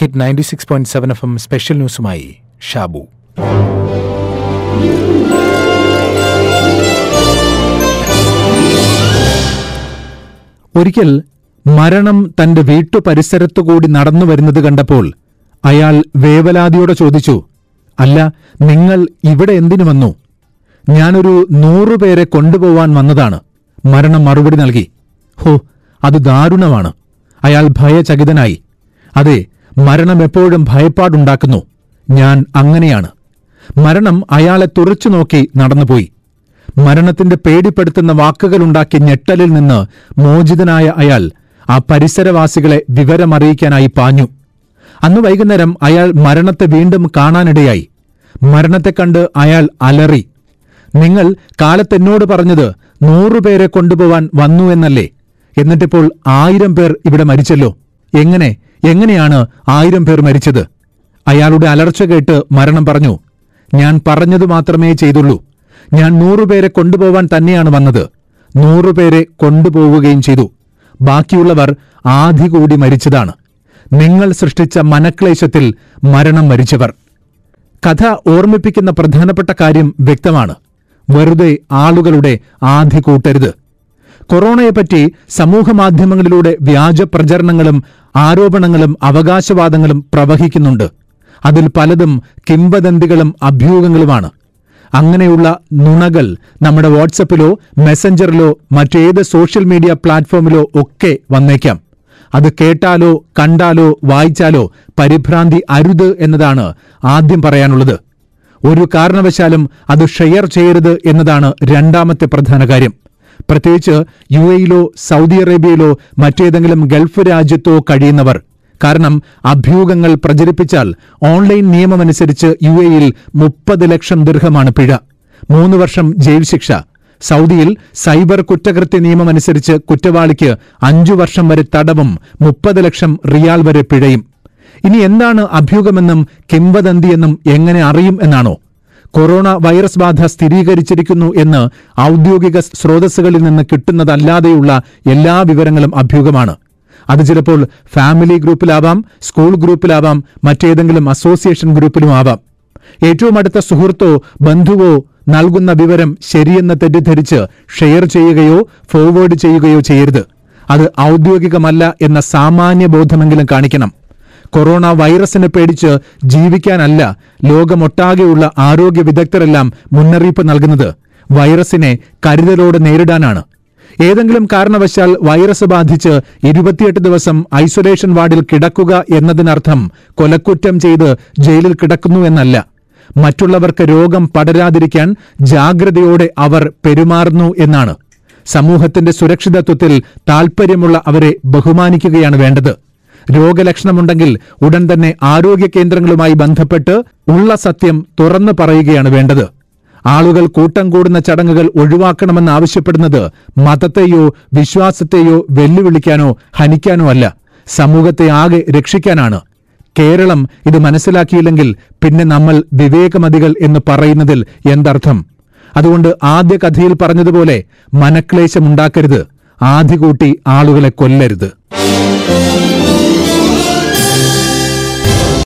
Hit ninety six point seven FM M special ന്യൂസുമായി ഷാബു. ഒരിക്കൽ മരണം തന്റെ വീട്ടു പരിസരത്തുകൂടി നടന്നു വരുന്നത് കണ്ടപ്പോൾ അയാൾ വേവലാതിയോടെ ചോദിച്ചു അല്ല നിങ്ങൾ ഇവിടെ എന്തിനു വന്നു? ഞാനൊരു നൂറുപേരെ കൊണ്ടുപോവാൻ വന്നതാണ്. മരണം മറുപടി നൽകി. ഹോ അത് ദാരുണമാണ്. അയാൾ ഭയചകിതനായി. അതെ മരണം എപ്പോഴും ഭയപ്പാടുണ്ടാക്കുന്നു. ഞാൻ അങ്ങനെയാണ്. മരണം അയാളെ തുറച്ചു നോക്കി നടന്നുപോയി. മരണത്തിന്റെ പേടിപ്പെടുത്തുന്ന വാക്കുകളുണ്ടാക്കി ഞെട്ടലിൽ നിന്ന് മോചിതനായ അയാൾ ആ പരിസരവാസികളെ വിവരമറിയിക്കാനായി പാഞ്ഞു. അന്ന് വൈകുന്നേരം അയാൾ മരണത്തെ വീണ്ടും കാണാനിടയായി. മരണത്തെ കണ്ട് അയാൾ അലറി. നിങ്ങൾ കാലത്തെന്നോട് പറഞ്ഞത് നൂറുപേരെ കൊണ്ടുപോവാൻ വന്നു എന്നല്ലേ? എന്നിട്ടിപ്പോൾ ആയിരം പേർ ഇവിടെ മരിച്ചല്ലോ. എങ്ങനെ എങ്ങനെയാണ് ആയിരം പേർ മരിച്ചത്? അയാളുടെ അലർച്ച കേട്ട് മരണം പറഞ്ഞു. ഞാൻ പറഞ്ഞതു മാത്രമേ ചെയ്തുള്ളൂ. ഞാൻ നൂറുപേരെ കൊണ്ടുപോവാൻ തന്നെയാണ് വന്നത്. നൂറുപേരെ കൊണ്ടുപോവുകയും ചെയ്തു. ബാക്കിയുള്ളവർ ആധി കൂടി മരിച്ചതാണ്. നിങ്ങൾ സൃഷ്ടിച്ച മനക്ലേശത്തിൽ മരണം മരിച്ചവർ. കഥ ഓർമ്മിപ്പിക്കുന്ന പ്രധാനപ്പെട്ട കാര്യം വ്യക്തമാണ്. വെറുതെ ആളുകളുടെ ആധി കൂട്ടരുത്. കൊറോണയെപ്പറ്റി സമൂഹമാധ്യമങ്ങളിലൂടെ വ്യാജ പ്രചരണങ്ങളും ആരോപണങ്ങളും അവകാശവാദങ്ങളും പ്രവഹിക്കുന്നുണ്ട്. അതിൽ പലതും കിംവദന്തികളും അഭ്യൂഹങ്ങളുമാണ്. അങ്ങനെയുള്ള നുണകൾ നമ്മുടെ വാട്സപ്പിലോ മെസ്സഞ്ചറിലോ മറ്റേത് സോഷ്യൽ മീഡിയ പ്ലാറ്റ്ഫോമിലോ ഒക്കെ വന്നേക്കാം. അത് കേട്ടാലോ കണ്ടാലോ വായിച്ചാലോ പരിഭ്രാന്തി അരുത് എന്നതാണ് ആദ്യം പറയാനുള്ളത്. ഒരു കാരണവശാലും അത് ഷെയർ ചെയ്യരുത് എന്നതാണ് രണ്ടാമത്തെ പ്രധാന കാര്യം. പ്രത്യേകിച്ച് യു എയിലോ സൗദി അറേബ്യയിലോ മറ്റേതെങ്കിലും ഗൾഫ് രാജ്യത്തോ കഴിയുന്നവർ. കാരണം അഭ്യൂഹങ്ങൾ പ്രചരിപ്പിച്ചാൽ ഓൺലൈൻ നിയമമനുസരിച്ച് യു എയിൽ മുപ്പത് ലക്ഷം ദീർഘമാണ് പിഴ. മൂന്ന് വർഷം ജയിൽ ശിക്ഷ. സൗദിയിൽ സൈബർ കുറ്റകൃത്യ നിയമമനുസരിച്ച് കുറ്റവാളിക്ക് അഞ്ചു വർഷം വരെ തടവും മുപ്പത് ലക്ഷം റിയാൽ വരെ പിഴയും. ഇനി എന്താണ് അഭ്യൂഹമെന്നും കിംവദന്തിയെന്നും എങ്ങനെ അറിയും എന്നാണോ? കൊറോണ വൈറസ് ബാധ സ്ഥിരീകരിച്ചിരിക്കുന്നു എന്ന് ഔദ്യോഗിക സ്രോതസ്സുകളിൽ നിന്ന് കിട്ടുന്നതല്ലാതെയുള്ള എല്ലാ വിവരങ്ങളും അഭ്യൂഹമാണ്. അത് ചിലപ്പോൾ ഫാമിലി ഗ്രൂപ്പിലാവാം സ്കൂൾ ഗ്രൂപ്പിലാവാം മറ്റേതെങ്കിലും അസോസിയേഷൻ ഗ്രൂപ്പിലും ആവാം. ഏറ്റവും അടുത്ത സുഹൃത്തോ ബന്ധുവോ നൽകുന്ന വിവരം ശരിയെന്ന് തെറ്റിദ്ധരിച്ച് ഷെയർ ചെയ്യുകയോ ഫോർവേഡ് ചെയ്യുകയോ ചെയ്യരുത്. അത് ഔദ്യോഗികമല്ല എന്ന സാമാന്യ ബോധമെങ്കിലും കാണിക്കണം. കൊറോണ വൈറസിനെ പേടിച്ച് ജീവിക്കാനല്ല ലോകമൊട്ടാകെയുള്ള ആരോഗ്യ വിദഗ്ധരെല്ലാം മുന്നറിയിപ്പ് നൽകുന്നത് വൈറസിനെ കരുതലോടെ നേരിടാനാണ്. ഏതെങ്കിലും കാരണവശാൽ വൈറസ് ബാധിച്ച് ഇരുപത്തിയെട്ട് ദിവസം ഐസൊലേഷൻ വാർഡിൽ കിടക്കുക എന്നതിനർത്ഥം കൊലക്കുറ്റം ചെയ്ത് ജയിലിൽ കിടക്കുന്നു എന്നല്ല. മറ്റുള്ളവർക്ക് രോഗം പടരാതിരിക്കാൻ ജാഗ്രതയോടെ അവർ പെരുമാറുന്നു എന്നാണ്. സമൂഹത്തിന്റെ സുരക്ഷിതത്വത്തിൽ താൽപ്പര്യമുള്ള അവരെ ബഹുമാനിക്കുകയാണ് വേണ്ടത്. രോഗലക്ഷണമുണ്ടെങ്കിൽ ഉടൻ തന്നെ ആരോഗ്യ കേന്ദ്രങ്ങളുമായി ബന്ധപ്പെട്ട് ഉള്ള സത്യം തുറന്നു പറയുകയാണ് വേണ്ടത്. ആളുകൾ കൂട്ടം കൂടുന്ന ചടങ്ങുകൾ ഒഴിവാക്കണമെന്ന് ആവശ്യപ്പെടുന്നത് മതത്തെയോ വിശ്വാസത്തെയോ വെല്ലുവിളിക്കാനോ ഹനിക്കാനോ അല്ല സമൂഹത്തെ ആകെ രക്ഷിക്കാനാണ്. കേരളം ഇത് മനസ്സിലാക്കിയില്ലെങ്കിൽ പിന്നെ നമ്മൾ വിവേകമതികൾ എന്ന് പറയുന്നതിൽ എന്തർത്ഥം? അതുകൊണ്ട് ആദ്യ കഥയിൽ പറഞ്ഞതുപോലെ മനക്ലേശമുണ്ടാക്കരുത് ആദ്യ കൂട്ടി ആളുകളെ കൊല്ലരുത്.